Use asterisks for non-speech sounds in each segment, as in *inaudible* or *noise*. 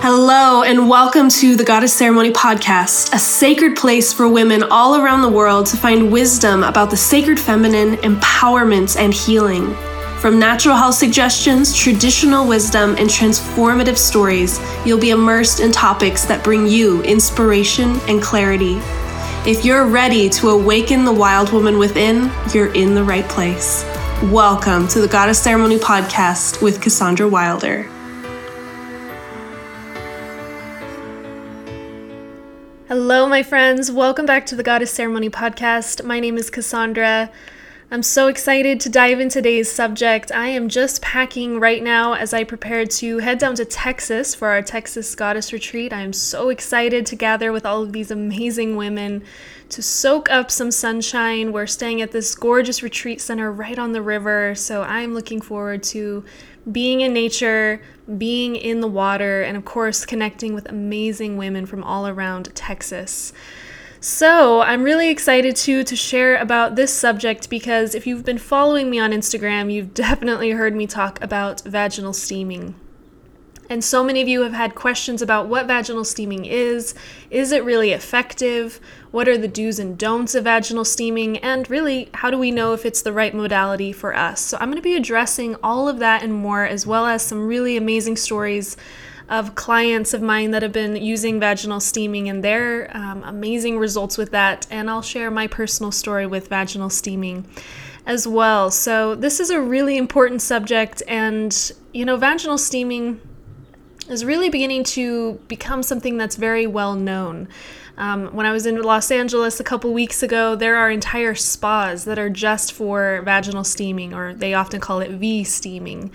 Hello, and welcome to the Goddess Ceremony Podcast, a sacred place for women all around the world to find wisdom about the sacred feminine, empowerment, and healing. From natural health suggestions, traditional wisdom, and transformative stories, you'll be immersed in topics that bring you inspiration and clarity. If you're ready to awaken the wild woman within, you're in the right place. Welcome to the Goddess Ceremony Podcast with Cassandra Wilder. Hello, my friends. Welcome back to the Goddess Ceremony podcast. My name is Cassandra. I'm so excited to dive into today's subject. I am just packing right now as I prepare to head down to Texas for our Texas Goddess Retreat. I am so excited to gather with all of these amazing women to soak up some sunshine. We're staying at this gorgeous retreat center right on the river, so I'm looking forward to being in nature, being in the water, and of course, connecting with amazing women from all around Texas. So, I'm really excited too to share about this subject because if you've been following me on Instagram, you've *laughs* definitely heard me talk about vaginal steaming. And so many of you have had questions about what vaginal steaming is. Is it really effective? What are the do's and don'ts of vaginal steaming? And really, how do we know if it's the right modality for us? So, I'm going to be addressing all of that and more, as well as some really amazing stories of clients of mine that have been using vaginal steaming and their um, amazing results with that. And I'll share my personal story with vaginal steaming as well. So, this is a really important subject, and you know, vaginal steaming is really beginning to become something that's very well known. Um, when I was in Los Angeles a couple weeks ago, there are entire spas that are just for vaginal steaming, or they often call it V steaming.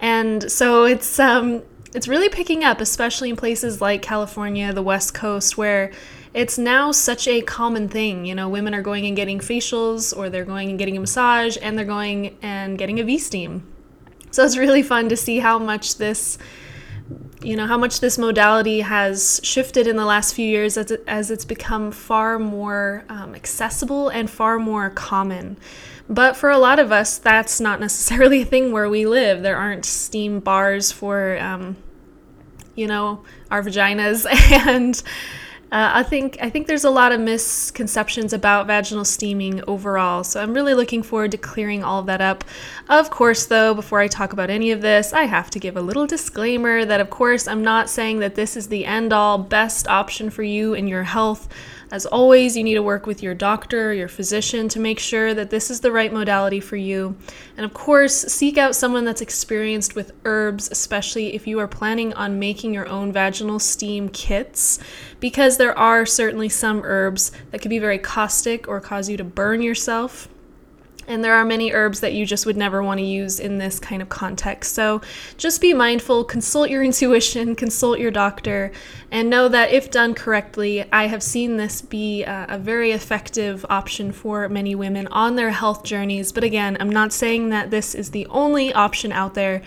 And so it's um, it's really picking up, especially in places like California, the West Coast, where it's now such a common thing. You know, women are going and getting facials, or they're going and getting a massage, and they're going and getting a V steam. So it's really fun to see how much this you know how much this modality has shifted in the last few years as, it, as it's become far more um, accessible and far more common. But for a lot of us that's not necessarily a thing where we live. There aren't steam bars for um, you know our vaginas *laughs* and uh, I think I think there's a lot of misconceptions about vaginal steaming overall, so I'm really looking forward to clearing all of that up. Of course, though, before I talk about any of this, I have to give a little disclaimer that, of course, I'm not saying that this is the end all best option for you and your health. As always, you need to work with your doctor, your physician to make sure that this is the right modality for you. And of course, seek out someone that's experienced with herbs, especially if you are planning on making your own vaginal steam kits, because there are certainly some herbs that can be very caustic or cause you to burn yourself. And there are many herbs that you just would never want to use in this kind of context. So just be mindful, consult your *laughs* intuition, consult your doctor, and know that if done correctly, I have seen this be a, a very effective option for many women on their health journeys. But again, I'm not saying that this is the only option out there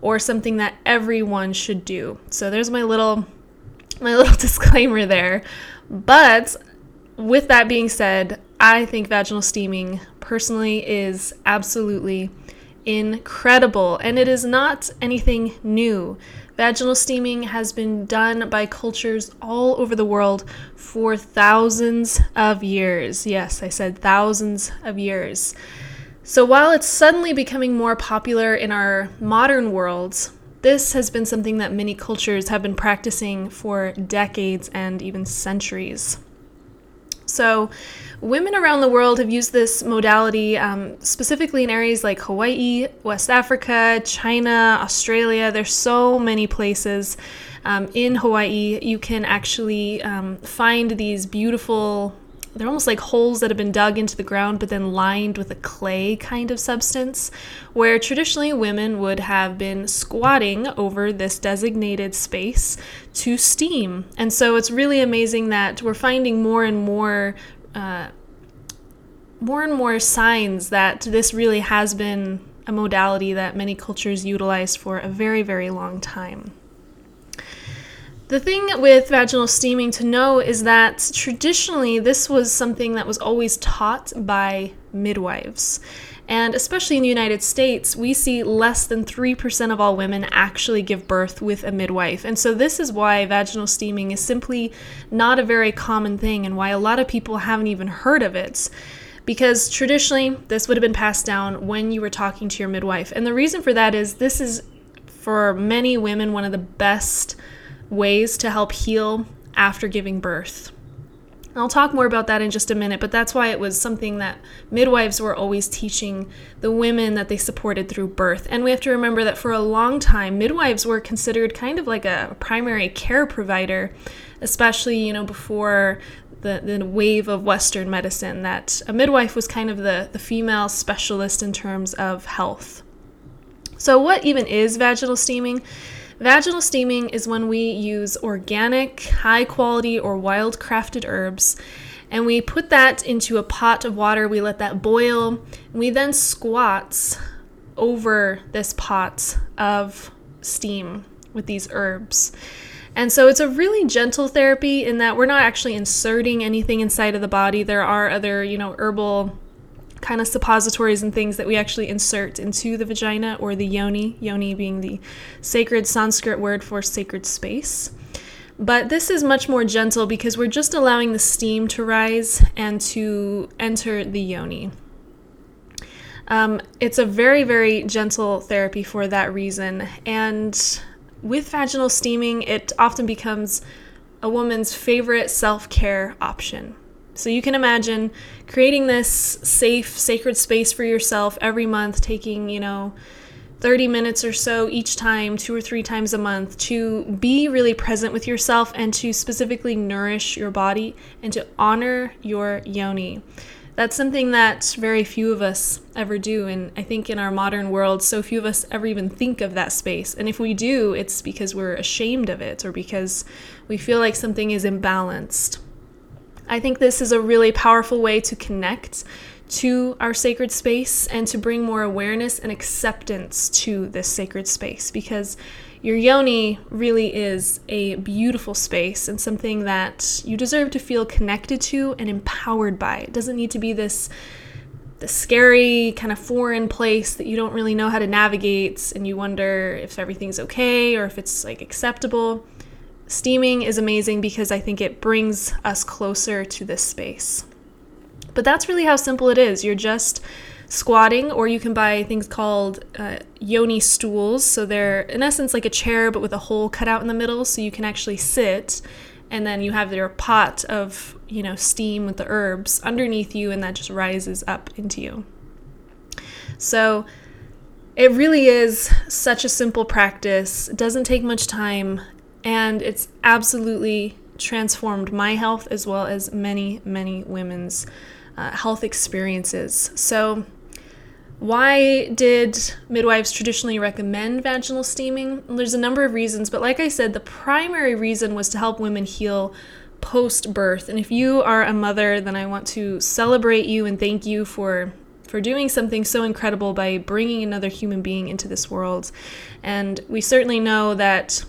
or something that everyone should do. So there's my little my *laughs* little *laughs* disclaimer there. But with that being said, I think vaginal steaming personally is absolutely incredible and it is not anything new. Vaginal steaming has been done by cultures all over the world for thousands of years. Yes, I said thousands of years. So while it's suddenly becoming more popular in our modern world, this has been something that many cultures have been practicing for decades and even centuries. So, women around the world have used this modality um, specifically in areas like Hawaii, West Africa, China, Australia. There's so many places. Um, in Hawaii, you can actually um, find these beautiful they're almost like holes that have been dug into the ground but then lined with a clay kind of substance where traditionally women would have been squatting over this designated space to steam and so it's really amazing that we're finding more and more uh, more and more signs that this really has been a modality that many cultures utilized for a very very long time the thing with vaginal steaming to know is that traditionally this was something that was always taught by midwives. And especially in the United States, we see less than 3% of all women actually give birth with a midwife. And so, this is why vaginal steaming is simply not a very common thing and why a lot of people haven't even heard of it. Because traditionally, this would have been passed down when you were talking to your midwife. And the reason for that is this is, for many women, one of the best ways to help heal after giving birth. I'll talk more about that in just a minute, but that's why it was something that midwives were always teaching the women that they supported through birth. And we have to remember that for a long time, midwives were considered kind of like a primary care provider, especially, you know, before the, the wave of Western medicine, that a midwife was kind of the, the female specialist in terms of health. So, what even is vaginal steaming? Vaginal steaming is when we use organic, high quality, or wild crafted herbs and we put that into a pot of water. We let that boil. We then squats over this pot of steam with these herbs. And so it's a really gentle therapy in that we're not actually inserting anything inside of the body. There are other, you know, herbal kind of suppositories and things that we actually insert into the vagina or the yoni, yoni being the sacred Sanskrit word for sacred space. But this is much more gentle because we're just allowing the steam to rise and to enter the yoni. Um, it's a very, very gentle therapy for that reason. And with vaginal steaming, it often becomes a woman's favorite self care option. So you can imagine creating this safe, sacred space for yourself every month, taking, you know, 30 minutes or so each time, two or three times a month, to be really present with yourself and to specifically nourish your body and to honor your yoni. That's something that very few of us ever do. And I think in our modern world, so few of us ever even think of that space. And if we do, it's because we're ashamed of it or because we feel like something is imbalanced. I think this is a really powerful way to connect to our sacred space and to bring more awareness and acceptance to this sacred space because your yoni really is a beautiful space and something that you deserve to feel connected to and empowered by. It doesn't need to be this the scary kind of foreign place that you don't really know how to navigate and you wonder if everything's okay or if it's like acceptable. Steaming is amazing because I think it brings us closer to this space. But that's really how simple it is. You're just squatting, or you can buy things called uh, yoni stools. So they're, in essence, like a chair, but with a hole cut out in the middle, so you can actually sit. And then you have your pot of, you know, steam with the herbs underneath you, and that just rises up into you. So it really is such a simple practice. It doesn't take much time and it's absolutely transformed my health as well as many, many women's uh, health experiences. So, why did midwives traditionally recommend vaginal steaming? There's a number of reasons, but like I said, the primary reason was to help women heal post birth. And if you are a mother, then I want to celebrate you and thank you for for doing something so incredible by bringing another human being into this world. And we certainly know that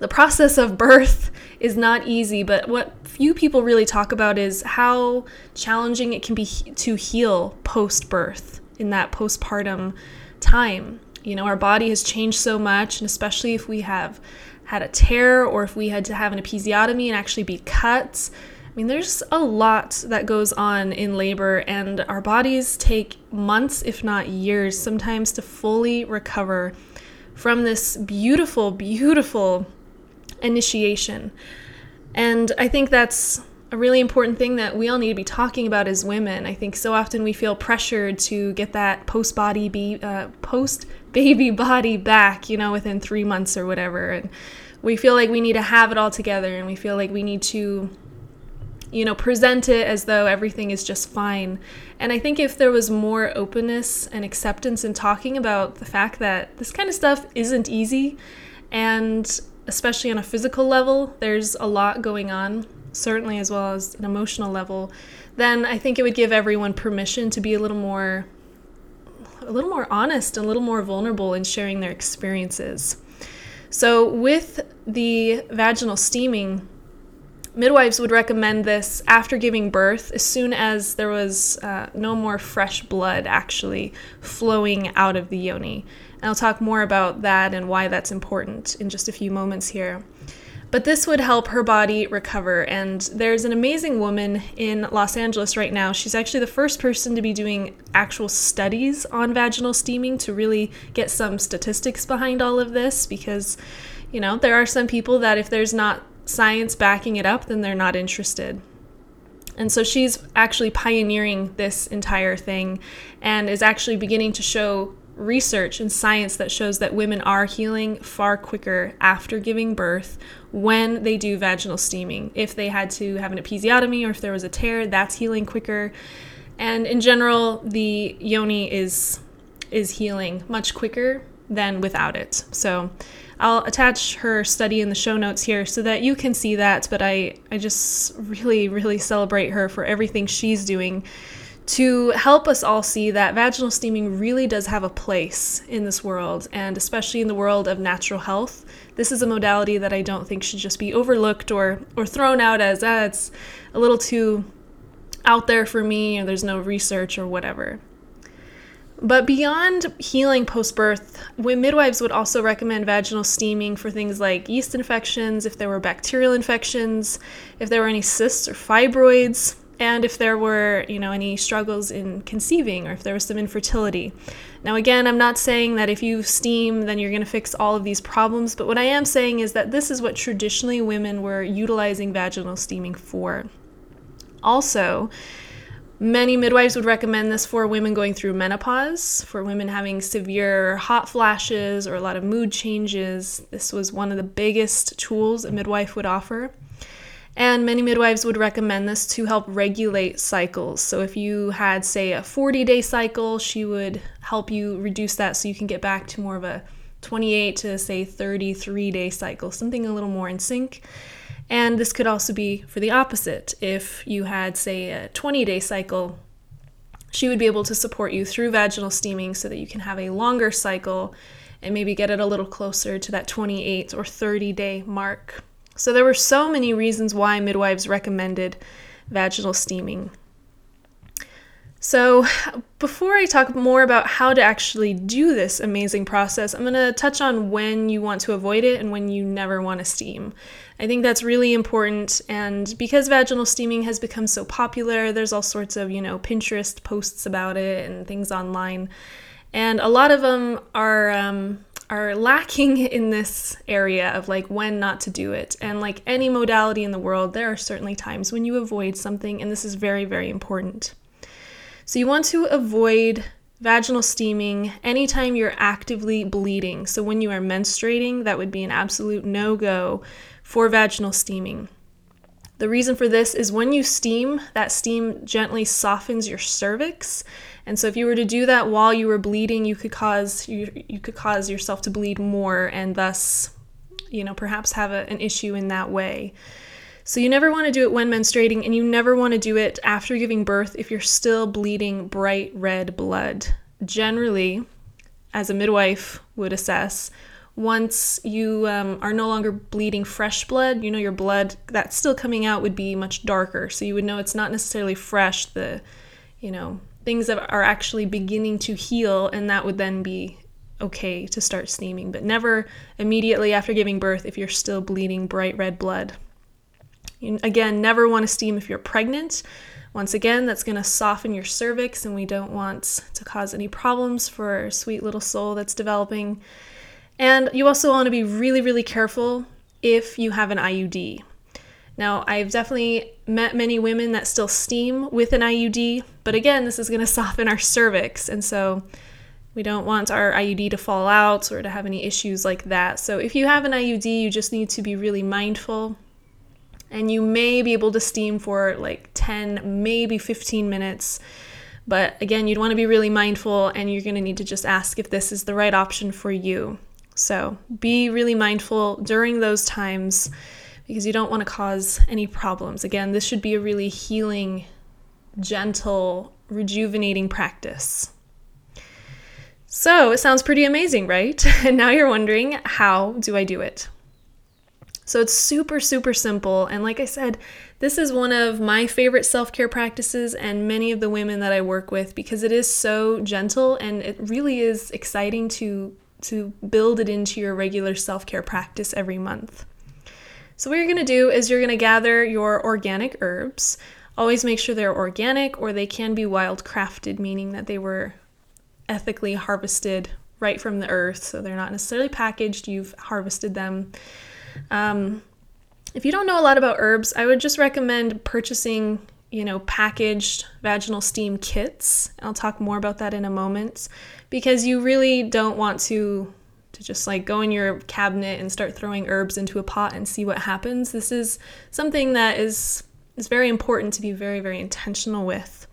the process of birth is not easy, but what few people really talk about is how challenging it can be to heal post birth in that postpartum time. You know, our body has changed so much, and especially if we have had a tear or if we had to have an episiotomy and actually be cut. I mean, there's a lot that goes on in labor, and our bodies take months, if not years, sometimes to fully recover from this beautiful, beautiful initiation. And I think that's a really important thing that we all need to be talking about as women. I think so often we feel pressured to get that post body be uh, post baby *laughs* body back, you know, within three months or whatever, and we feel like we need to have it all together, and we feel like we need to, you know, present it as though everything is just fine. And I think if there was more openness and acceptance in talking about the fact that this kind of stuff isn't easy, and especially on a physical level, there's a lot going on, certainly as well as an emotional level, then I think it would give everyone permission to be a little more a little more honest and a little more vulnerable in sharing their experiences. So with the vaginal steaming, midwives would recommend this after giving birth as soon as there was uh, no more fresh blood actually flowing out of the yoni. And I'll talk more about that and why that's important in just a few moments here. But this would help her body recover. And there's an amazing woman in Los Angeles right now. She's actually the first person to be doing actual studies on vaginal steaming to really get some statistics behind all of this because, you know, there are some people that if there's not science backing it up, then they're not interested. And so she's actually pioneering this entire thing and is actually beginning to show research and science that shows that women are healing far quicker after giving birth when they do vaginal steaming. If they had to have an episiotomy or if there was a tear, that's healing quicker. And in general, the yoni is is healing much quicker than without it. So I'll attach her study in the show notes here so that you can see that, but I I just really really celebrate her for everything she's doing to help us all see that vaginal steaming really does have a place in this world, and especially in the world of natural health. This is a modality that I don't think should just be overlooked or, or thrown out as, ah, it's a little too out there for me, or there's no research or whatever. But beyond healing post birth, midwives would also recommend vaginal steaming for things like yeast infections, if there were bacterial infections, if there were any cysts or fibroids, and if there were, you know, any struggles in conceiving or if there was some infertility. Now, again, I'm not saying that if you steam, then you're going to fix all of these problems, but what I am saying is that this is what traditionally women were utilizing vaginal steaming for. Also, Many midwives would recommend this for women going through menopause, for women having severe hot flashes or a lot of mood changes. This was one of the biggest tools a midwife would offer. And many midwives would recommend this to help regulate cycles. So, if you had, say, a 40 day cycle, she would help you reduce that so you can get back to more of a 28 to, say, 33 day cycle, something a little more in sync. And this could also be for the opposite. If you had, say, a 20 day cycle, she would be able to support you through vaginal steaming so that you can have a longer cycle and maybe get it a little closer to that 28 or 30 day mark. So there were so many reasons why midwives recommended vaginal steaming. So, before I talk more about how to actually do this amazing process, I'm going to touch on when you want to avoid it and when you never want to steam. I think that's really important, and because vaginal steaming has become so popular, there's all sorts of, you know, Pinterest posts about it and things online. And a lot of them are um, are lacking in this area of like when not to do it. And like any modality in the world, there are certainly times when you avoid something, and this is very, very important. So you want to avoid vaginal steaming anytime you're actively bleeding. So when you are menstruating, that would be an absolute no go for vaginal steaming. The reason for this is when you steam, that steam gently softens your cervix and so if you were to do that while you were bleeding, you could cause you, you could cause yourself to bleed more and thus, you know, perhaps have a, an issue in that way. So you never want to do it when menstruating and you never want to do it after giving birth if you're still bleeding bright red blood. Generally, as a midwife would assess, once you um, are no longer bleeding fresh blood, you know your blood that's still coming out would be much darker. So you would know it's not necessarily fresh. The, you know, things that are actually beginning to heal, and that would then be okay to start steaming, but never immediately after giving birth if you're still bleeding bright red blood. You, again, never want to steam if you're pregnant. Once again, that's going to soften your cervix, and we don't want to cause any problems for our sweet little soul that's developing. And you also want to be really, really careful if you have an IUD. Now, I've definitely met many women that still steam with an IUD, but again, this is going to soften our cervix, and so we don't want our IUD to fall out or to have any issues like that. So, if you have an IUD, you just need to be really mindful. And you may be able to steam for like 10, maybe 15 minutes. But again, you'd want to be really mindful and you're going to need to just ask if this is the right option for you. So be really mindful during those times because you don't want to cause any problems. Again, this should be a really healing, gentle, rejuvenating practice. So it sounds pretty amazing, right? *laughs* and now you're wondering, how do I do it? So it's super, super simple. And like I said, this is one of my favorite self care practices and many of the women that I work with because it is so gentle and it really is exciting to, to build it into your regular self care practice every month. So, what you're gonna do is you're gonna gather your organic herbs. Always make sure they're organic or they can be wild crafted, meaning that they were ethically harvested right from the earth. So, they're not necessarily packaged, you've harvested them. Um, if you don't know a lot about herbs, I would just recommend purchasing, you know, packaged vaginal steam kits. I'll talk more about that in a moment because you really don't want to to just like go in your cabinet and start throwing herbs into a pot and see what happens. This is something that is is very important to be very very intentional with.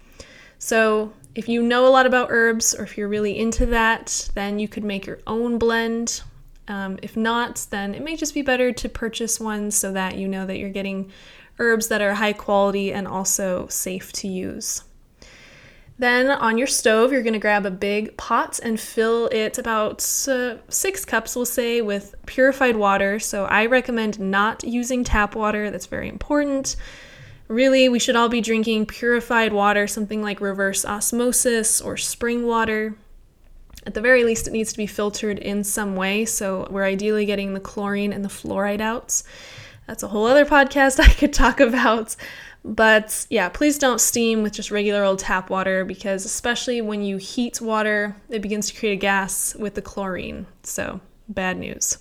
So, if you know a lot about herbs or if you're really into that, then you could make your own blend um, if not, then it may just be better to purchase one so that you know that you're getting herbs that are high quality and also safe to use. Then on your stove, you're going to grab a big pot and fill it about uh, six cups, we'll say, with purified water. So I recommend not using tap water, that's very important. Really, we should all be drinking purified water, something like reverse osmosis or spring water. At the very least, it needs to be filtered in some way, so we're ideally getting the chlorine and the fluoride out. That's a whole other podcast *laughs* I could talk about. But yeah, please don't steam with just regular old tap water because, especially when you heat water, it begins to create a gas with the chlorine. So, bad news.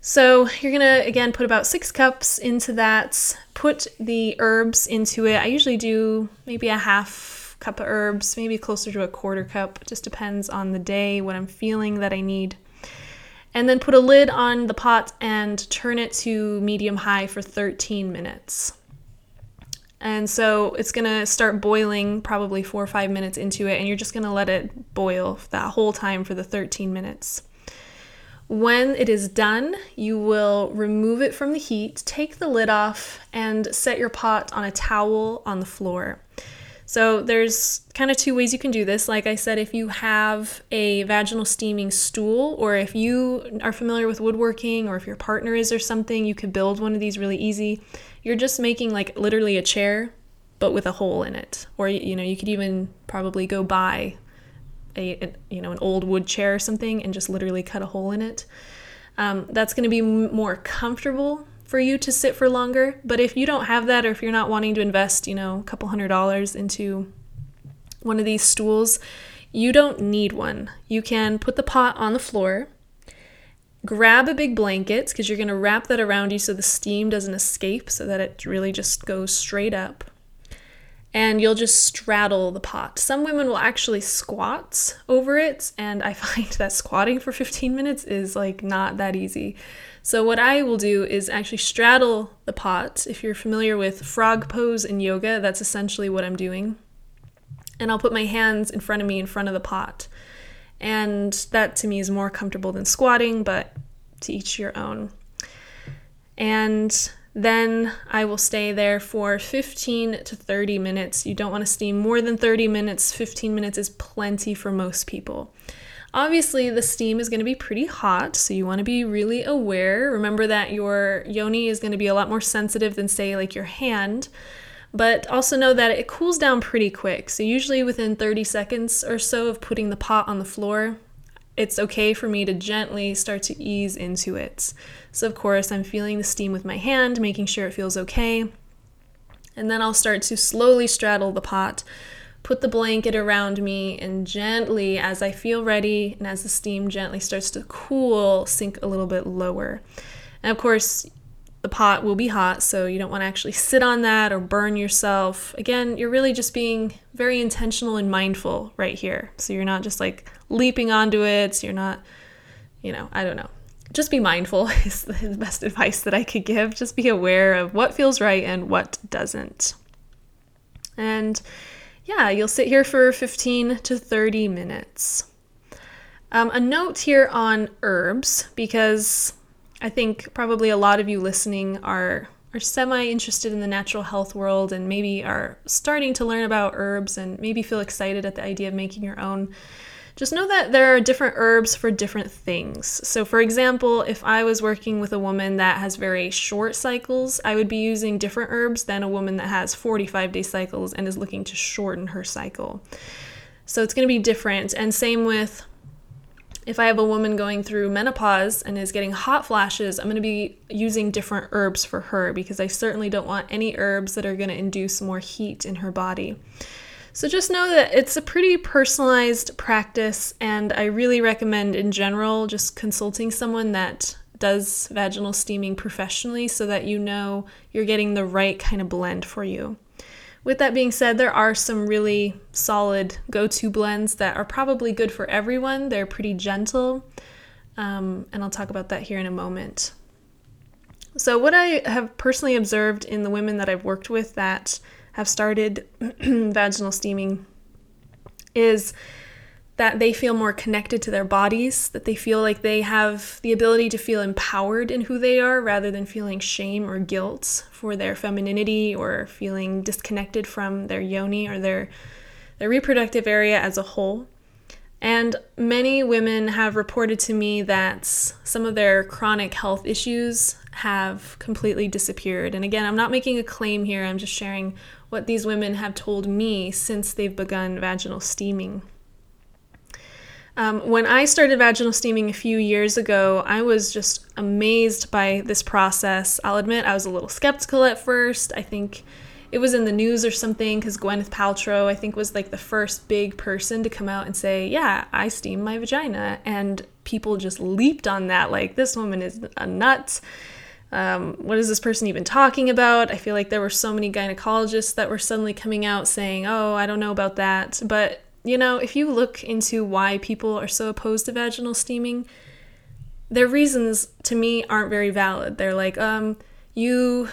So, you're gonna again put about six cups into that, put the herbs into it. I usually do maybe a half cup of herbs, maybe closer to a quarter cup. Just depends on the day, what I'm feeling that I need. And then put a lid on the pot and turn it to medium high for 13 minutes. And so it's gonna start boiling probably four or five minutes into it, and you're just gonna let it boil that whole time for the 13 minutes. When it is done, you will remove it from the heat, take the lid off, and set your pot on a towel on the floor. So there's kind of two ways you can do this. Like I said, if you have a vaginal steaming stool, or if you are familiar with woodworking, or if your partner is or something, you could build one of these really easy. You're just making like literally a chair, but with a hole in it. Or you know, you could even probably go buy a, a you know an old wood chair or something and just literally cut a hole in it. Um, that's going to be more comfortable for you to sit for longer. But if you don't have that, or if you're not wanting to invest, you know, a couple hundred dollars into one of these stools, you don't need one. You can put the pot on the floor, grab a big blanket because you're going to wrap that around you so the steam doesn't escape, so that it really just goes straight up. And you'll just straddle the pot. Some women will actually squat over it, and I *laughs* find that squatting for 15 minutes is like not that easy. So, what I will do is actually straddle the pot. If you're familiar with frog pose in yoga, that's essentially what I'm doing. And I'll put my hands in front of me in front of the pot. And that to me is more comfortable than squatting, but to each your own. And then I will stay there for 15 to 30 minutes. You don't want to steam more than 30 minutes. 15 minutes is plenty for most people. Obviously, the steam is going to be pretty hot, so you want to be really aware. Remember that your yoni is going to be a lot more sensitive than, say, like your hand. But also know that it cools down pretty quick. So, usually within 30 seconds or so of putting the pot on the floor, it's okay for me to gently start to ease into it. So, of course, I'm feeling the steam with my hand, making sure it feels okay. And then I'll start to slowly straddle the pot put the blanket around me and gently, as I feel ready and as the steam gently starts to cool, sink a little bit lower. And of course, the pot will be hot, so you don't want to actually sit on that or burn yourself. Again, you're really just being very intentional and mindful right here. So you're not just like leaping onto it, so you're not, you know, I don't know. Just be mindful *laughs* is the best advice that I could give. Just be aware of what feels right and what doesn't. And yeah, you'll sit here for 15 to 30 minutes. Um, a note here on herbs, because I think probably a lot of you listening are are semi interested in the natural health world and maybe are starting to learn about herbs and maybe feel excited at the idea of making your own. Just know that there are different herbs for different things. So, for example, if I was working with a woman that has very short cycles, I would be using different herbs than a woman that has 45 day cycles and is looking to shorten her cycle. So, it's going to be different. And same with if I have a woman going through menopause and is getting hot flashes, I'm going to be using different herbs for her because I certainly don't want any herbs that are going to induce more heat in her body. So just know that it's a pretty personalized practice, and I really recommend in general just consulting someone that does vaginal steaming professionally so that you know you're getting the right kind of blend for you. With that being said, there are some really solid go to blends that are probably good for everyone. They're pretty gentle, um, and I'll talk about that here in a moment. So, what I have personally observed in the women that I've worked with that have started *clears throat* vaginal steaming is that they feel more connected to their bodies, that they feel like they have the ability to feel empowered in who they are rather than feeling shame or guilt for their femininity or feeling disconnected from their yoni or their their reproductive area as a whole. And many women have reported to me that some of their chronic health issues have completely disappeared. And again, I'm not making a claim here, I'm just sharing what these women have told me since they've begun vaginal steaming. Um, when I started vaginal steaming a few years ago, I was just amazed by this process. I'll admit I was a little skeptical at first. I think it was in the news or something because Gwyneth Paltrow, I think, was like the first big person to come out and say, Yeah, I steam my vagina. And people just leaped on that, like, this woman is a nut. Um, what is this person even talking about? I feel like there were so many gynecologists that were suddenly coming out saying, oh, I don't know about that. But, you know, if you look into why people are so opposed to vaginal steaming, their reasons to me aren't very valid. They're like, um, you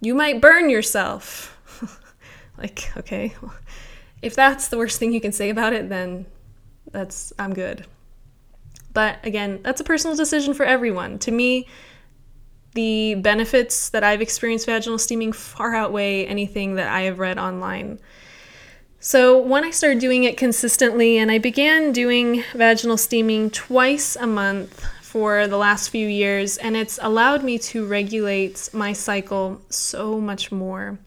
you might burn yourself. *laughs* like, okay. *laughs* If that's the worst thing you can say about it, then that's I'm good. But again, that's a personal decision for everyone. To me, the benefits that I've experienced vaginal steaming far outweigh anything that I have read online. So, when I started doing it consistently, and I began doing vaginal steaming twice a month for the last few years, and it's allowed me to regulate my cycle so much more.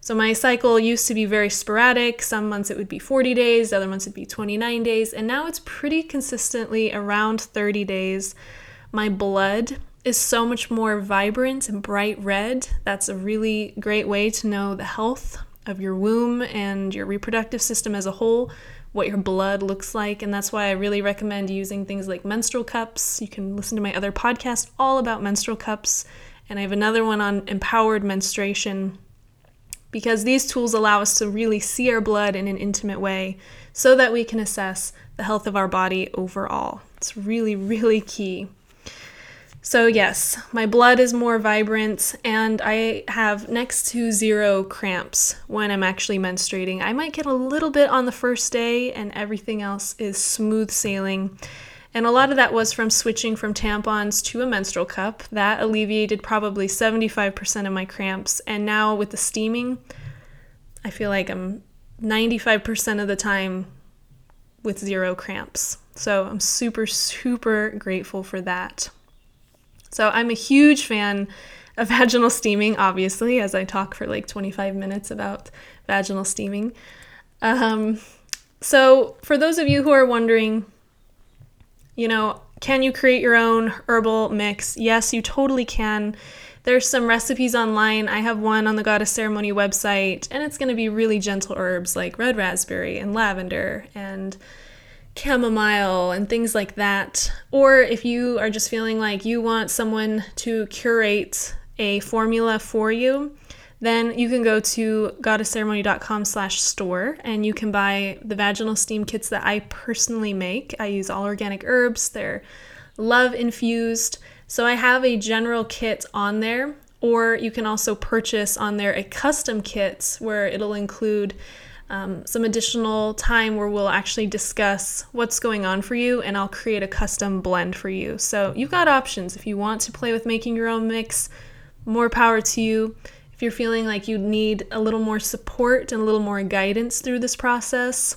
So, my cycle used to be very sporadic. Some months it would be 40 days, other months it'd be 29 days, and now it's pretty consistently around 30 days. My blood is so much more vibrant and bright red. That's a really great way to know the health of your womb and your reproductive system as a whole, what your blood looks like. And that's why I really recommend using things like menstrual cups. You can listen to my other podcast all about menstrual cups. And I have another one on empowered menstruation because these tools allow us to really see our blood in an intimate way so that we can assess the health of our body overall. It's really, really key. So, yes, my blood is more vibrant and I have next to zero cramps when I'm actually menstruating. I might get a little bit on the first day, and everything else is smooth sailing. And a lot of that was from switching from tampons to a menstrual cup. That alleviated probably 75% of my cramps. And now with the steaming, I feel like I'm 95% of the time with zero cramps. So I'm super, super grateful for that. So I'm a huge fan of vaginal steaming, obviously, as I talk for like 25 minutes about vaginal steaming. Um, so, for those of you who are wondering, you know, can you create your own herbal mix? Yes, you totally can. There's some recipes online. I have one on the Goddess Ceremony website, and it's going to be really gentle herbs like red raspberry and lavender and chamomile and things like that. Or if you are just feeling like you want someone to curate a formula for you, then you can go to goddessceremony.com slash store and you can buy the vaginal steam kits that I personally make. I use all organic herbs, they're love infused. So I have a general kit on there, or you can also purchase on there a custom kit where it'll include um, some additional time where we'll actually discuss what's going on for you and I'll create a custom blend for you. So you've got options. If you want to play with making your own mix, more power to you. If you're feeling like you need a little more support and a little more guidance through this process,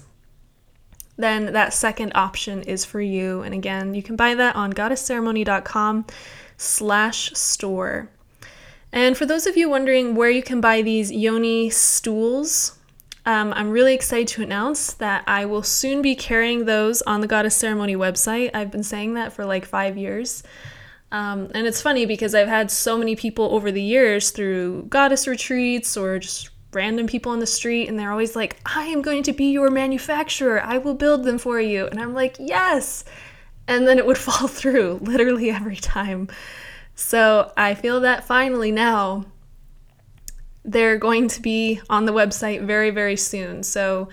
then that second option is for you. And again, you can buy that on goddessceremony.com slash store. And for those of you wondering where you can buy these yoni stools, um, I'm really excited to announce that I will soon be carrying those on the Goddess Ceremony website. I've been saying that for like five years. Um, and it's funny because I've had so many people over the years through goddess retreats or just random people on the street, and they're always like, I am going to be your manufacturer. I will build them for you. And I'm like, yes. And then it would *laughs* fall through literally every time. So I feel that finally now they're going to be on the website very, very soon. So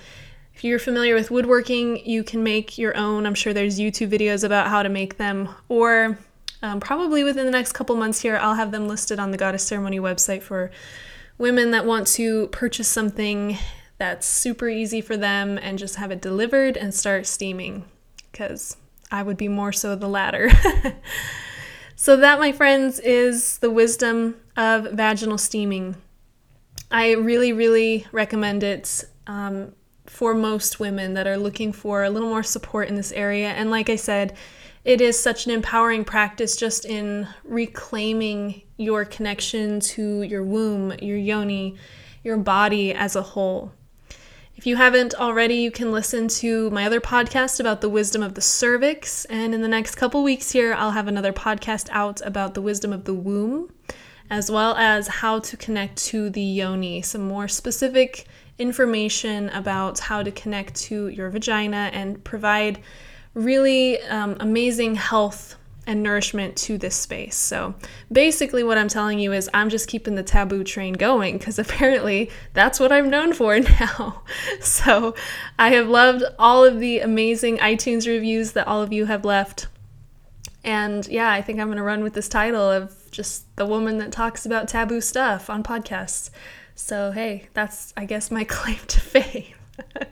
if you're familiar with woodworking, you can make your own. I'm sure there's YouTube videos about how to make them, or um, probably within the next couple months here, I'll have them listed on the Goddess Ceremony website for women that want to purchase something that's super easy for them and just have it delivered and start steaming because I would be more so the latter. *laughs* so, that, my friends, is the wisdom of vaginal steaming. I really, really recommend it um, for most women that are looking for a little more support in this area. And like I said, it is such an empowering practice just in reclaiming your connection to your womb, your yoni, your body as a whole. If you haven't already, you can listen to my other podcast about the wisdom of the cervix. And in the next couple weeks here, I'll have another podcast out about the wisdom of the womb, as well as how to connect to the yoni, some more specific information about how to connect to your vagina and provide really um, amazing health and nourishment to this space. So basically, what I'm telling you is I'm just keeping the taboo train going because *laughs* apparently that's what I'm known for *laughs* now. so I have loved all of the amazing iTunes reviews that all of you have left. And yeah, I think I'm going to run with this title of just the woman that talks about taboo stuff on podcasts. So hey, that's, I guess, my *laughs* claim to fame.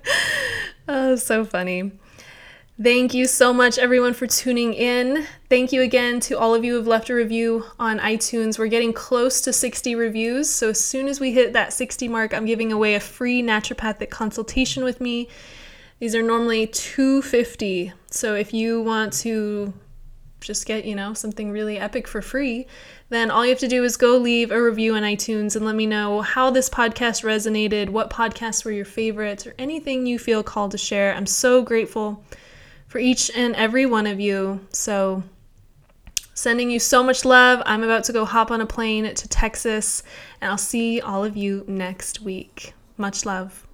*laughs* oh, so funny. Thank you so much, everyone, for tuning in. Thank you again to all of you who have left a review on iTunes. We're getting close to 60 reviews, so as soon as we hit that 60 mark, I'm giving away a free naturopathic consultation with me. These are normally 250. So if you want to just get, you know, something really epic for free, then all you have to do is go leave a review on iTunes and let me know how this podcast resonated, what podcasts were your favorites, or anything you feel called to share. I'm so grateful for each and every one of you. So, sending you so much love. I'm about to go hop on a plane to Texas, and I'll see all of you next week. Much love.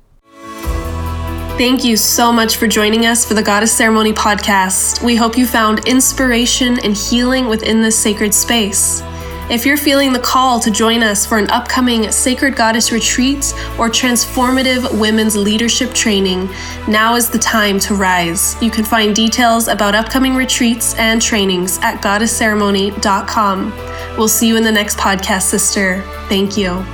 Thank you so much for joining us for the Goddess Ceremony podcast. We hope you found inspiration and healing within this sacred space. If you're feeling the call to join us for an upcoming Sacred Goddess retreat or transformative women's leadership training, now is the time to rise. You can find details about upcoming retreats and trainings at goddessceremony.com. We'll see you in the next podcast, sister. Thank you.